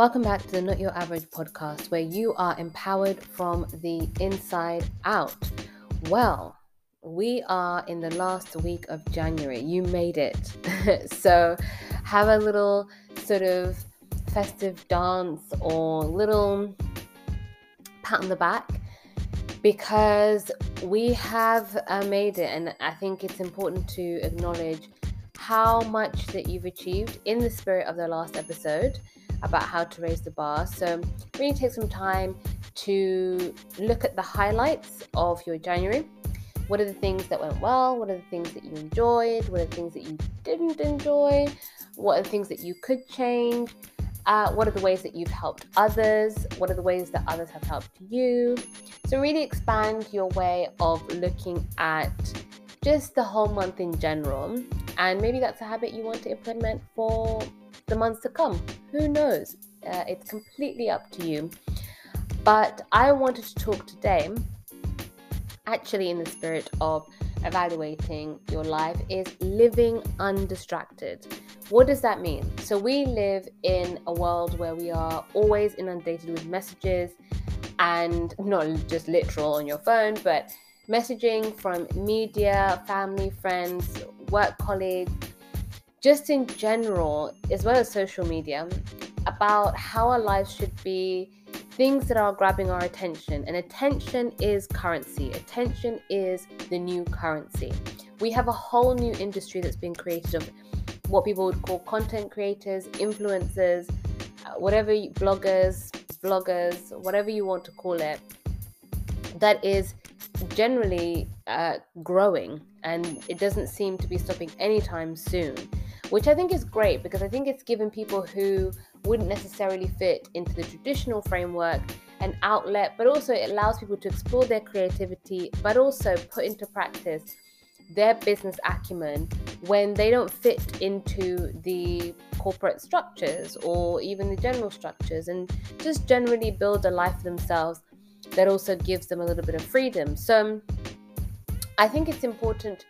Welcome back to the Not Your Average podcast, where you are empowered from the inside out. Well, we are in the last week of January. You made it. so, have a little sort of festive dance or little pat on the back because we have uh, made it, and I think it's important to acknowledge how much that you've achieved in the spirit of the last episode about how to raise the bar. So, really take some time to look at the highlights of your January. What are the things that went well? What are the things that you enjoyed? What are the things that you didn't enjoy? What are the things that you could change? Uh, what are the ways that you've helped others? What are the ways that others have helped you? So, really expand your way of looking at just the whole month in general. And maybe that's a habit you want to implement for the months to come. Who knows? Uh, it's completely up to you. But I wanted to talk today, actually, in the spirit of evaluating your life, is living undistracted. What does that mean? So, we live in a world where we are always inundated with messages and not just literal on your phone, but messaging from media, family, friends, work colleagues, just in general, as well as social media, about how our lives should be things that are grabbing our attention. And attention is currency, attention is the new currency. We have a whole new industry that's been created of what people would call content creators, influencers, uh, whatever you, bloggers, vloggers, whatever you want to call it, that is generally uh, growing and it doesn't seem to be stopping anytime soon which I think is great because I think it's given people who wouldn't necessarily fit into the traditional framework an outlet, but also it allows people to explore their creativity, but also put into practice their business acumen when they don't fit into the corporate structures or even the general structures and just generally build a life for themselves that also gives them a little bit of freedom. So I think it's important,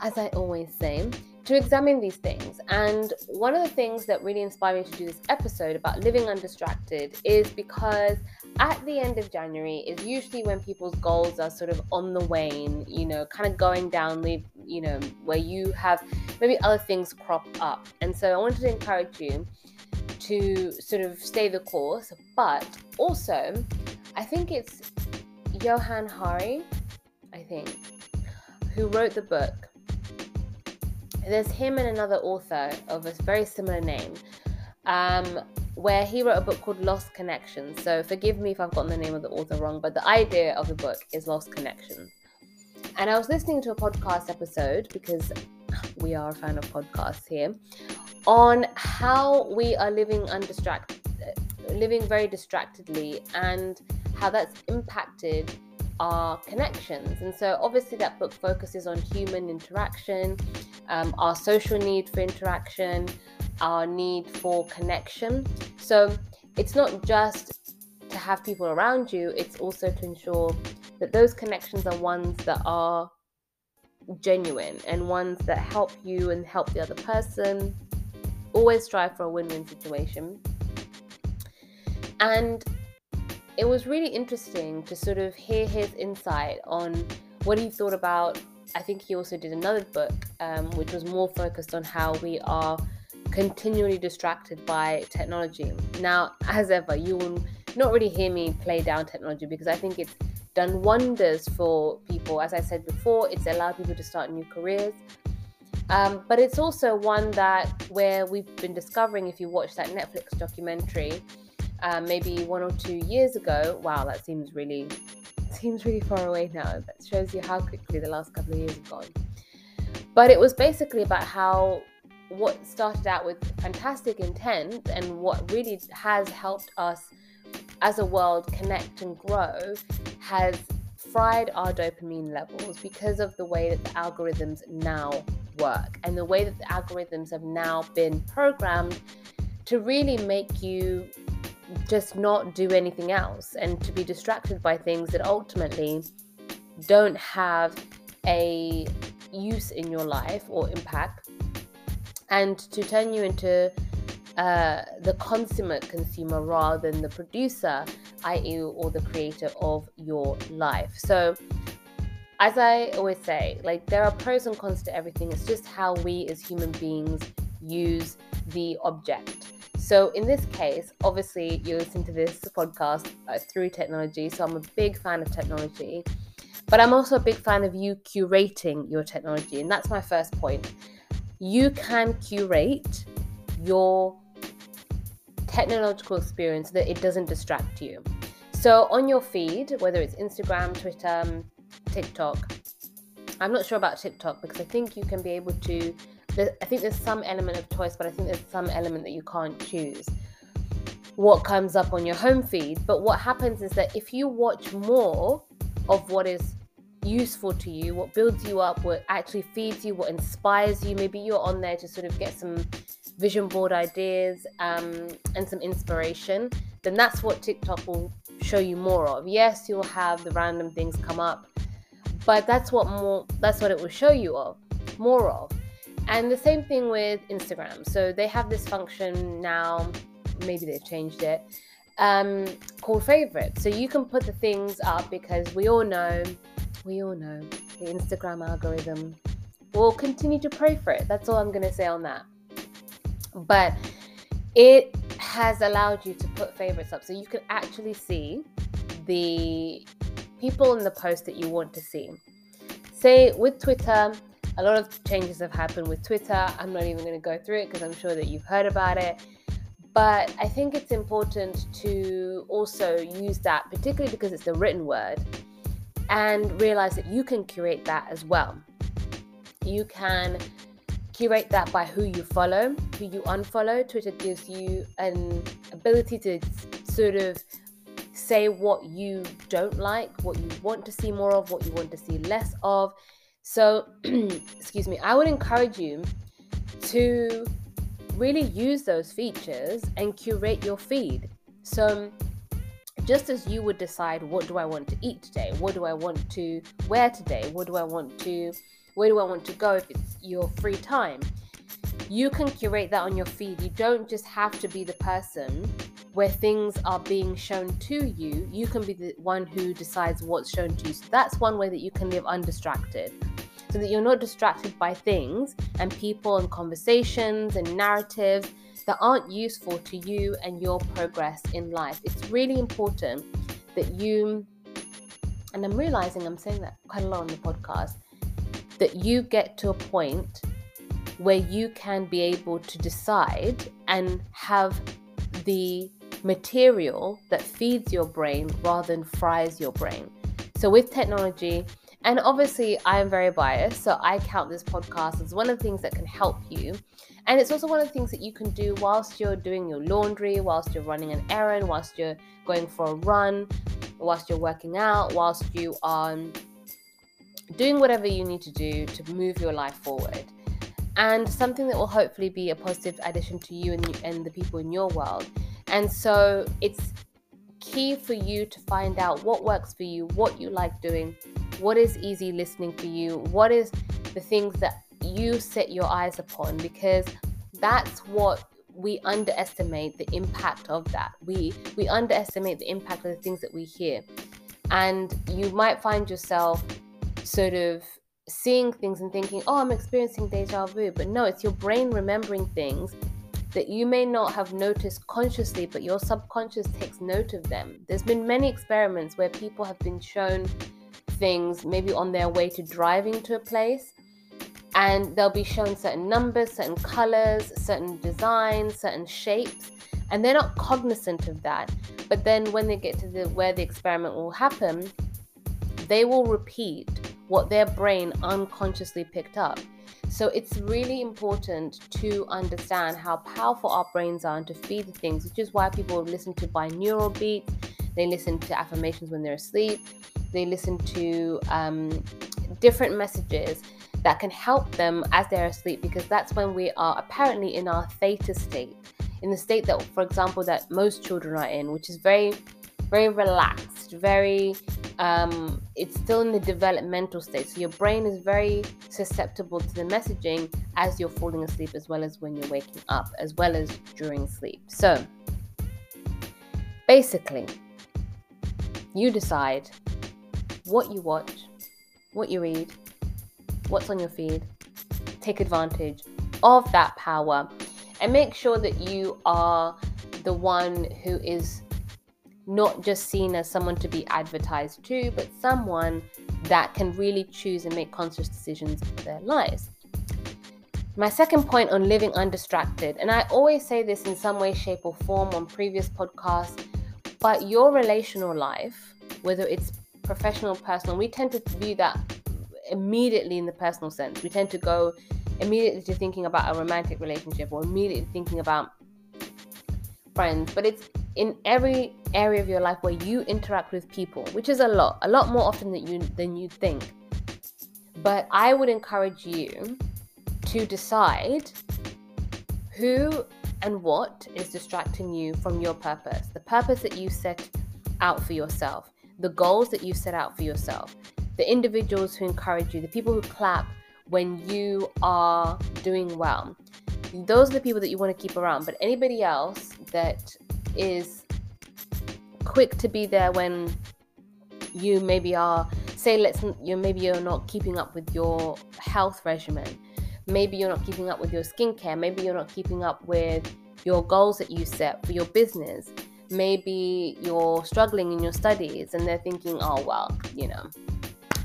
as I always say, to examine these things. And one of the things that really inspired me to do this episode about living undistracted is because at the end of January is usually when people's goals are sort of on the wane, you know, kind of going down, leave, you know, where you have maybe other things crop up. And so I wanted to encourage you to sort of stay the course, but also I think it's Johann Hari, I think, who wrote the book there's him and another author of a very similar name, um, where he wrote a book called Lost Connections. So forgive me if I've gotten the name of the author wrong, but the idea of the book is Lost Connections. And I was listening to a podcast episode because we are a fan of podcasts here on how we are living undistracted, living very distractedly, and how that's impacted our connections. And so, obviously, that book focuses on human interaction, um, our social need for interaction, our need for connection. So, it's not just to have people around you, it's also to ensure that those connections are ones that are genuine and ones that help you and help the other person. Always strive for a win win situation. And it was really interesting to sort of hear his insight on what he thought about. I think he also did another book, um, which was more focused on how we are continually distracted by technology. Now, as ever, you will not really hear me play down technology because I think it's done wonders for people. As I said before, it's allowed people to start new careers. Um, but it's also one that where we've been discovering, if you watch that Netflix documentary, um, maybe one or two years ago. Wow, that seems really seems really far away now. That shows you how quickly the last couple of years have gone. But it was basically about how what started out with fantastic intent and what really has helped us as a world connect and grow has fried our dopamine levels because of the way that the algorithms now work and the way that the algorithms have now been programmed to really make you just not do anything else and to be distracted by things that ultimately don't have a use in your life or impact and to turn you into uh, the consummate consumer rather than the producer, i.e., or the creator of your life. So, as I always say, like there are pros and cons to everything. It's just how we as human beings use the object. So, in this case, obviously, you listen to this podcast uh, through technology. So, I'm a big fan of technology, but I'm also a big fan of you curating your technology. And that's my first point. You can curate your technological experience so that it doesn't distract you. So, on your feed, whether it's Instagram, Twitter, TikTok, I'm not sure about TikTok because I think you can be able to I think there's some element of choice, but I think there's some element that you can't choose what comes up on your home feed. But what happens is that if you watch more of what is useful to you, what builds you up, what actually feeds you, what inspires you, maybe you're on there to sort of get some vision board ideas um, and some inspiration, then that's what TikTok will show you more of. Yes, you'll have the random things come up, but that's what more that's what it will show you of more of. And the same thing with Instagram. So they have this function now, maybe they've changed it, um, called favorites. So you can put the things up because we all know, we all know the Instagram algorithm will continue to pray for it. That's all I'm going to say on that. But it has allowed you to put favorites up so you can actually see the people in the post that you want to see. Say with Twitter, a lot of changes have happened with Twitter. I'm not even going to go through it because I'm sure that you've heard about it. But I think it's important to also use that, particularly because it's the written word, and realize that you can curate that as well. You can curate that by who you follow, who you unfollow. Twitter gives you an ability to sort of say what you don't like, what you want to see more of, what you want to see less of. So, excuse me, I would encourage you to really use those features and curate your feed. So, just as you would decide what do I want to eat today, what do I want to wear today, what do I want to where do I want to go if it's your free time, you can curate that on your feed. You don't just have to be the person where things are being shown to you. You can be the one who decides what's shown to you. So that's one way that you can live undistracted so that you're not distracted by things and people and conversations and narratives that aren't useful to you and your progress in life. It's really important that you, and I'm realizing I'm saying that quite a lot on the podcast, that you get to a point where you can be able to decide and have the material that feeds your brain rather than fries your brain. So, with technology, and obviously, I am very biased, so I count this podcast as one of the things that can help you. And it's also one of the things that you can do whilst you're doing your laundry, whilst you're running an errand, whilst you're going for a run, whilst you're working out, whilst you are doing whatever you need to do to move your life forward. And something that will hopefully be a positive addition to you and, and the people in your world. And so it's key for you to find out what works for you, what you like doing, what is easy listening for you, what is the things that you set your eyes upon, because that's what we underestimate the impact of that. We we underestimate the impact of the things that we hear. And you might find yourself sort of seeing things and thinking, oh, I'm experiencing deja vu. But no, it's your brain remembering things that you may not have noticed consciously, but your subconscious takes note of them. There's been many experiments where people have been shown things maybe on their way to driving to a place and they'll be shown certain numbers, certain colors, certain designs, certain shapes, and they're not cognizant of that. But then when they get to the where the experiment will happen, they will repeat what their brain unconsciously picked up. So it's really important to understand how powerful our brains are and to feed the things, which is why people listen to binaural beats, they listen to affirmations when they're asleep, they listen to um, different messages that can help them as they're asleep because that's when we are apparently in our theta state, in the state that, for example, that most children are in, which is very, very relaxed, very um, it's still in the developmental state. So your brain is very susceptible to the messaging as you're falling asleep, as well as when you're waking up, as well as during sleep. So basically, you decide what you watch, what you read, what's on your feed. Take advantage of that power and make sure that you are the one who is not just seen as someone to be advertised to, but someone that can really choose and make conscious decisions for their lives. My second point on living undistracted, and I always say this in some way, shape, or form on previous podcasts, but your relational life, whether it's professional, personal, we tend to view that immediately in the personal sense. We tend to go immediately to thinking about a romantic relationship or immediately thinking about friends, but it's in every area of your life where you interact with people, which is a lot, a lot more often than you than you think. But I would encourage you to decide who and what is distracting you from your purpose, the purpose that you set out for yourself, the goals that you set out for yourself, the individuals who encourage you, the people who clap when you are doing well. Those are the people that you want to keep around. But anybody else that is quick to be there when you maybe are say let's you maybe you're not keeping up with your health regimen maybe you're not keeping up with your skincare maybe you're not keeping up with your goals that you set for your business maybe you're struggling in your studies and they're thinking oh well you know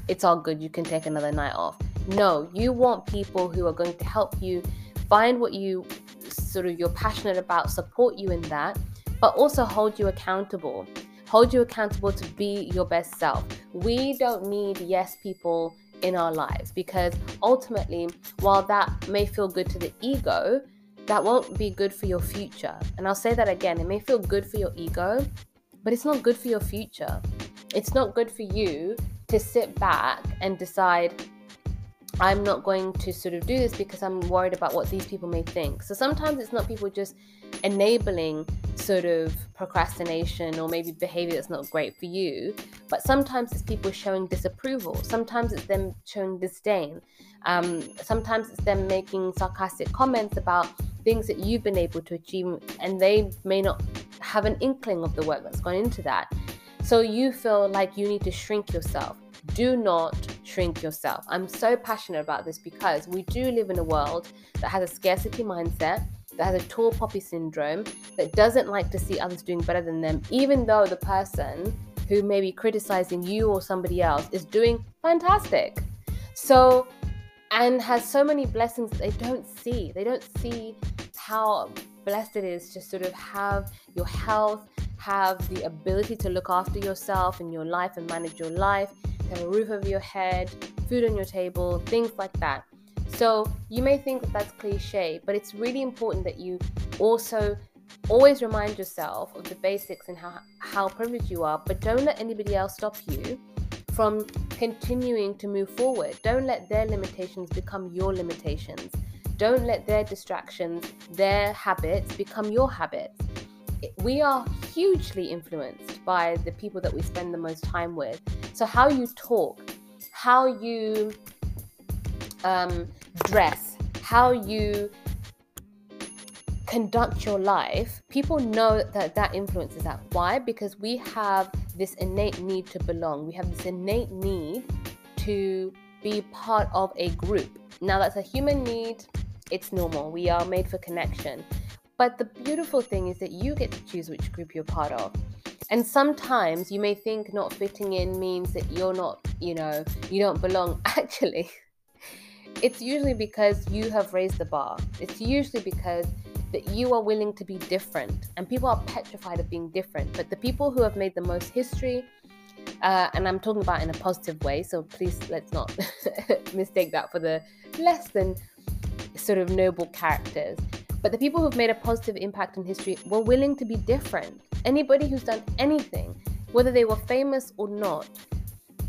it's all good you can take another night off no you want people who are going to help you find what you sort of you're passionate about support you in that but also hold you accountable. Hold you accountable to be your best self. We don't need yes people in our lives because ultimately, while that may feel good to the ego, that won't be good for your future. And I'll say that again it may feel good for your ego, but it's not good for your future. It's not good for you to sit back and decide, I'm not going to sort of do this because I'm worried about what these people may think. So sometimes it's not people just enabling sort of procrastination or maybe behavior that's not great for you. But sometimes it's people showing disapproval. Sometimes it's them showing disdain. Um, sometimes it's them making sarcastic comments about things that you've been able to achieve, and they may not have an inkling of the work that's gone into that. So you feel like you need to shrink yourself. Do not shrink yourself. I'm so passionate about this because we do live in a world that has a scarcity mindset that has a tall poppy syndrome, that doesn't like to see others doing better than them, even though the person who may be criticizing you or somebody else is doing fantastic. So, and has so many blessings that they don't see. They don't see how blessed it is to sort of have your health, have the ability to look after yourself and your life and manage your life, have a roof over your head, food on your table, things like that. So you may think that that's cliche, but it's really important that you also always remind yourself of the basics and how, how privileged you are, but don't let anybody else stop you from continuing to move forward. Don't let their limitations become your limitations. Don't let their distractions, their habits become your habits. We are hugely influenced by the people that we spend the most time with. So, how you talk, how you um, dress, how you conduct your life, people know that that influences that. Why? Because we have this innate need to belong. We have this innate need to be part of a group. Now, that's a human need, it's normal. We are made for connection. But the beautiful thing is that you get to choose which group you're part of. And sometimes you may think not fitting in means that you're not, you know, you don't belong. Actually, it's usually because you have raised the bar. It's usually because that you are willing to be different, and people are petrified of being different. But the people who have made the most history, uh, and I'm talking about in a positive way, so please let's not mistake that for the less than sort of noble characters. But the people who've made a positive impact in history were willing to be different. Anybody who's done anything, whether they were famous or not,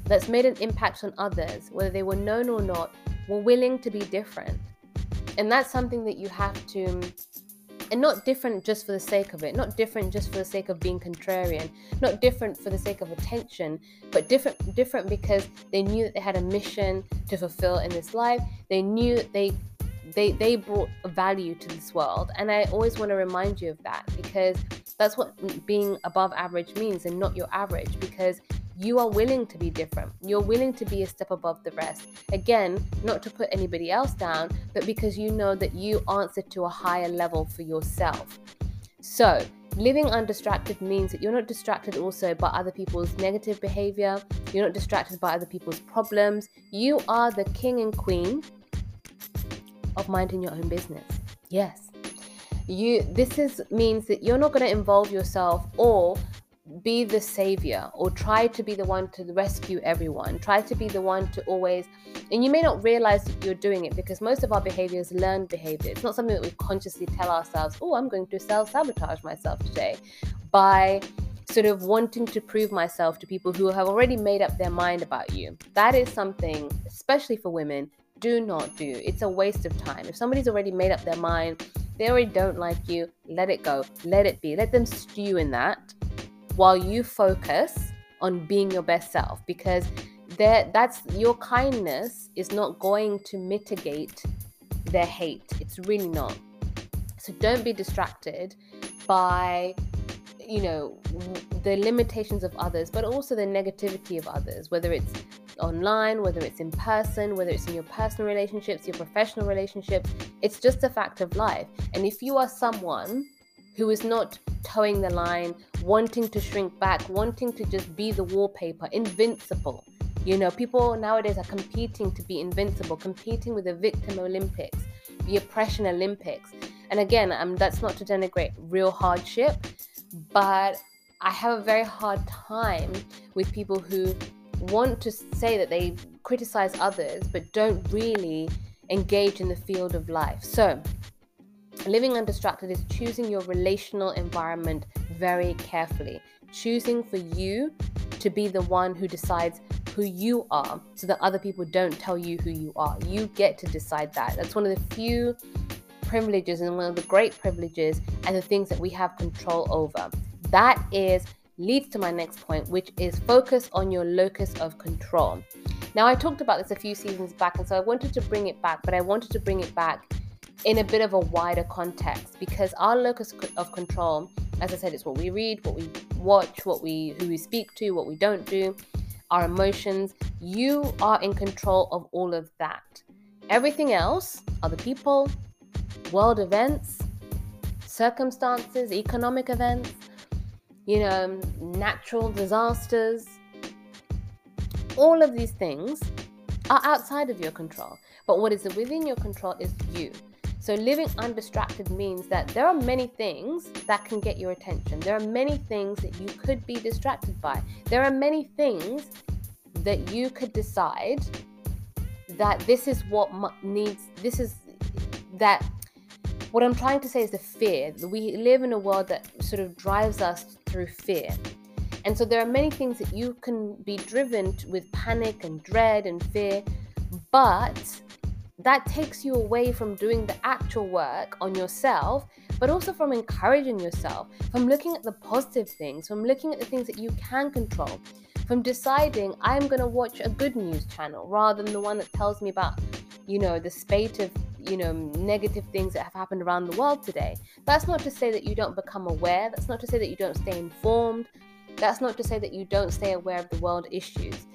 that's made an impact on others, whether they were known or not, were willing to be different. And that's something that you have to and not different just for the sake of it, not different just for the sake of being contrarian, not different for the sake of attention, but different different because they knew that they had a mission to fulfill in this life. They knew they they they brought value to this world, and I always want to remind you of that because that's what being above average means, and not your average because you are willing to be different. You're willing to be a step above the rest. Again, not to put anybody else down, but because you know that you answer to a higher level for yourself. So, living undistracted means that you're not distracted also by other people's negative behavior, you're not distracted by other people's problems. You are the king and queen of minding your own business. Yes. You this is means that you're not going to involve yourself or be the savior or try to be the one to rescue everyone. Try to be the one to always, and you may not realize that you're doing it because most of our behavior is learned behavior. It's not something that we consciously tell ourselves, oh, I'm going to self sabotage myself today by sort of wanting to prove myself to people who have already made up their mind about you. That is something, especially for women, do not do. It's a waste of time. If somebody's already made up their mind, they already don't like you, let it go. Let it be. Let them stew in that while you focus on being your best self because that that's your kindness is not going to mitigate their hate. It's really not. So don't be distracted by you know the limitations of others but also the negativity of others whether it's online whether it's in person whether it's in your personal relationships your professional relationships. It's just a fact of life. And if you are someone who is not toeing the line, wanting to shrink back, wanting to just be the wallpaper, invincible. You know, people nowadays are competing to be invincible, competing with the victim Olympics, the oppression Olympics. And again, um, that's not to denigrate real hardship, but I have a very hard time with people who want to say that they criticize others but don't really engage in the field of life. So, Living undistracted is choosing your relational environment very carefully, choosing for you to be the one who decides who you are so that other people don't tell you who you are. You get to decide that. That's one of the few privileges and one of the great privileges and the things that we have control over. That is leads to my next point, which is focus on your locus of control. Now, I talked about this a few seasons back, and so I wanted to bring it back, but I wanted to bring it back in a bit of a wider context because our locus of control, as I said, it's what we read, what we watch, what we who we speak to, what we don't do, our emotions. You are in control of all of that. Everything else, other people, world events, circumstances, economic events, you know, natural disasters, all of these things are outside of your control. But what is within your control is you. So, living undistracted means that there are many things that can get your attention. There are many things that you could be distracted by. There are many things that you could decide that this is what needs, this is that. What I'm trying to say is the fear. We live in a world that sort of drives us through fear. And so there are many things that you can be driven with panic and dread and fear, but that takes you away from doing the actual work on yourself, but also from encouraging yourself, from looking at the positive things, from looking at the things that you can control, from deciding I'm going to watch a good news channel rather than the one that tells me about, you know, the spate of, you know, negative things that have happened around the world today. That's not to say that you don't become aware, that's not to say that you don't stay informed, that's not to say that you don't stay aware of the world issues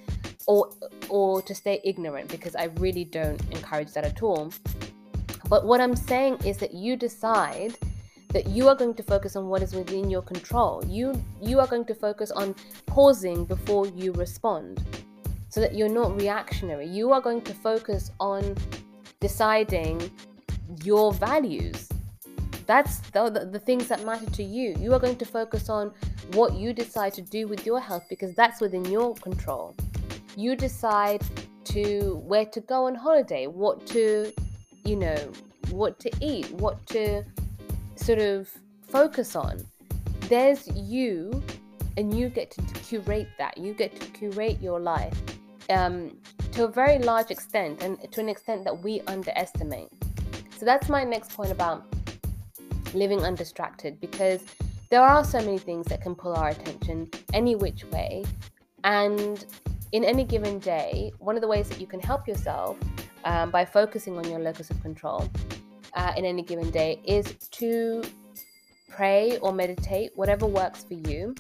or or to stay ignorant because I really don't encourage that at all. But what I'm saying is that you decide that you are going to focus on what is within your control. You you are going to focus on pausing before you respond so that you're not reactionary. You are going to focus on deciding your values. That's the, the, the, things that matter to you. You are going to focus on what you decide to do with your health because that's within your control you decide to where to go on holiday, what to, you know, what to eat, what to sort of focus on. There's you, and you get to curate that. You get to curate your life um, to a very large extent, and to an extent that we underestimate. So that's my next point about living undistracted because there are so many things that can pull our attention any which way. And in any given day, one of the ways that you can help yourself um, by focusing on your locus of control uh, in any given day is to pray or meditate, whatever works for you,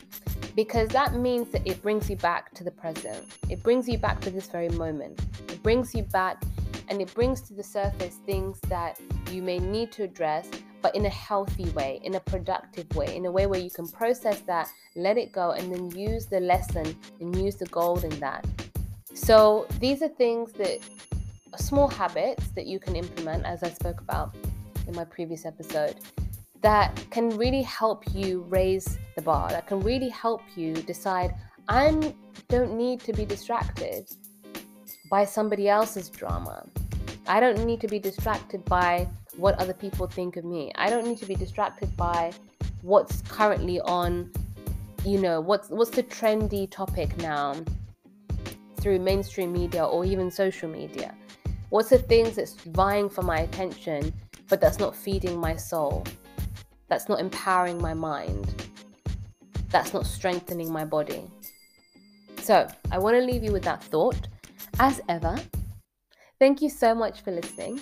because that means that it brings you back to the present. It brings you back to this very moment. It brings you back and it brings to the surface things that you may need to address, but in a healthy way, in a productive way, in a way where you can process that, let it go, and then use the lesson and use the gold in that. So these are things that small habits that you can implement, as I spoke about in my previous episode, that can really help you raise the bar, that can really help you decide, I don't need to be distracted by somebody else's drama. I don't need to be distracted by what other people think of me. I don't need to be distracted by what's currently on, you know, what's what's the trendy topic now through mainstream media or even social media. What's the things that's vying for my attention, but that's not feeding my soul? That's not empowering my mind. That's not strengthening my body. So, I want to leave you with that thought. As ever, thank you so much for listening.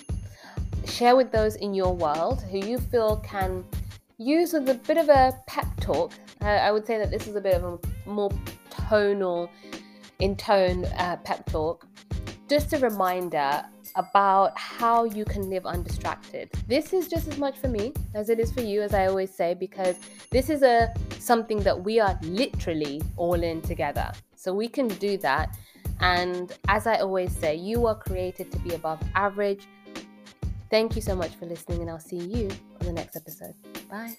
Share with those in your world who you feel can use a bit of a pep talk. Uh, I would say that this is a bit of a more tonal, in tone uh, pep talk. Just a reminder about how you can live undistracted. This is just as much for me as it is for you, as I always say, because this is a something that we are literally all in together. So we can do that. And as I always say, you are created to be above average. Thank you so much for listening, and I'll see you on the next episode. Bye.